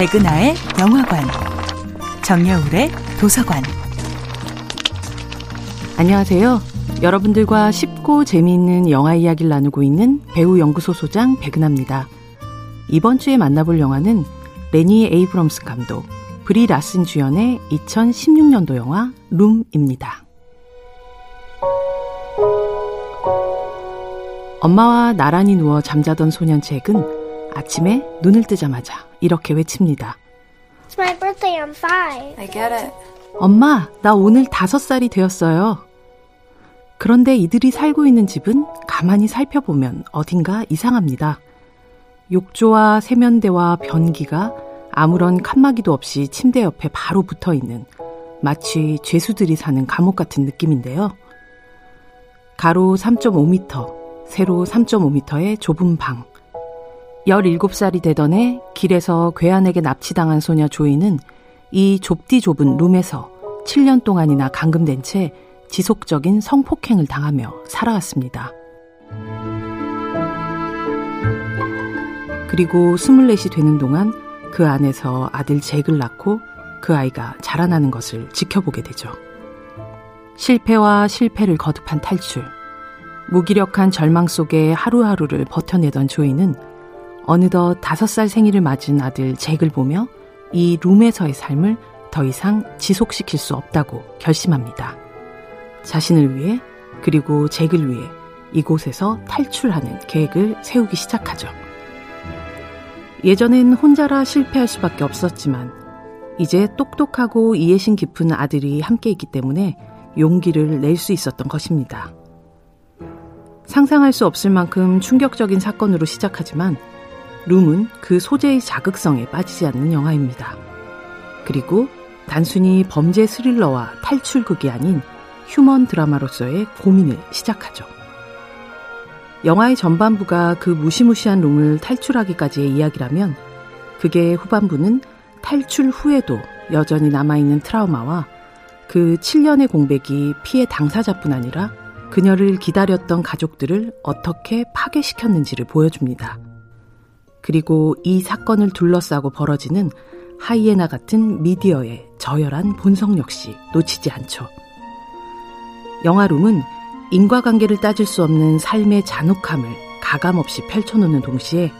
백은하의 영화관, 정여울의 도서관. 안녕하세요. 여러분들과 쉽고 재미있는 영화 이야기를 나누고 있는 배우 연구소 소장 백은하입니다. 이번 주에 만나볼 영화는 레니 에이브럼스 감독, 브리 라슨 주연의 2016년도 영화 룸입니다. 엄마와 나란히 누워 잠자던 소년 잭은 아침에 눈을 뜨자마자 이렇게 외칩니다. It's my birthday on five. I get it. 엄마, 나 오늘 다섯 살이 되었어요. 그런데 이들이 살고 있는 집은 가만히 살펴보면 어딘가 이상합니다. 욕조와 세면대와 변기가 아무런 칸막이도 없이 침대 옆에 바로 붙어 있는 마치 죄수들이 사는 감옥 같은 느낌인데요. 가로 3.5m, 세로 3.5m의 좁은 방. 17살이 되던 해 길에서 괴한에게 납치당한 소녀 조이는 이 좁디 좁은 룸에서 7년 동안이나 감금된 채 지속적인 성폭행을 당하며 살아왔습니다. 그리고 24이 되는 동안 그 안에서 아들 잭을 낳고 그 아이가 자라나는 것을 지켜보게 되죠. 실패와 실패를 거듭한 탈출. 무기력한 절망 속에 하루하루를 버텨내던 조이는 어느덧 다섯 살 생일을 맞은 아들 잭을 보며 이 룸에서의 삶을 더 이상 지속시킬 수 없다고 결심합니다. 자신을 위해 그리고 잭을 위해 이곳에서 탈출하는 계획을 세우기 시작하죠. 예전엔 혼자라 실패할 수밖에 없었지만 이제 똑똑하고 이해심 깊은 아들이 함께 있기 때문에 용기를 낼 수 있었던 것입니다. 상상할 수 없을 만큼 충격적인 사건으로 시작하지만 룸은 그 소재의 자극성에 빠지지 않는 영화입니다. 그리고 단순히 범죄 스릴러와 탈출극이 아닌 휴먼 드라마로서의 고민을 시작하죠. 영화의 전반부가 그 무시무시한 룸을 탈출하기까지의 이야기라면 그게 후반부는 탈출 후에도 여전히 남아있는 트라우마와 그 7년의 공백이 피해 당사자뿐 아니라 그녀를 기다렸던 가족들을 어떻게 파괴시켰는지를 보여줍니다. 그리고 이 사건을 둘러싸고 벌어지는 하이에나 같은 미디어의 저열한 본성 역시 놓치지 않죠. 영화룸은 인과관계를 따질 수 없는 삶의 잔혹함을 가감없이 펼쳐놓는 동시에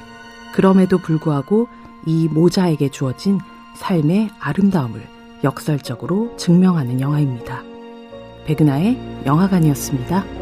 그럼에도 불구하고 이 모자에게 주어진 삶의 아름다움을 역설적으로 증명하는 영화입니다. 백은하의 영화관이었습니다.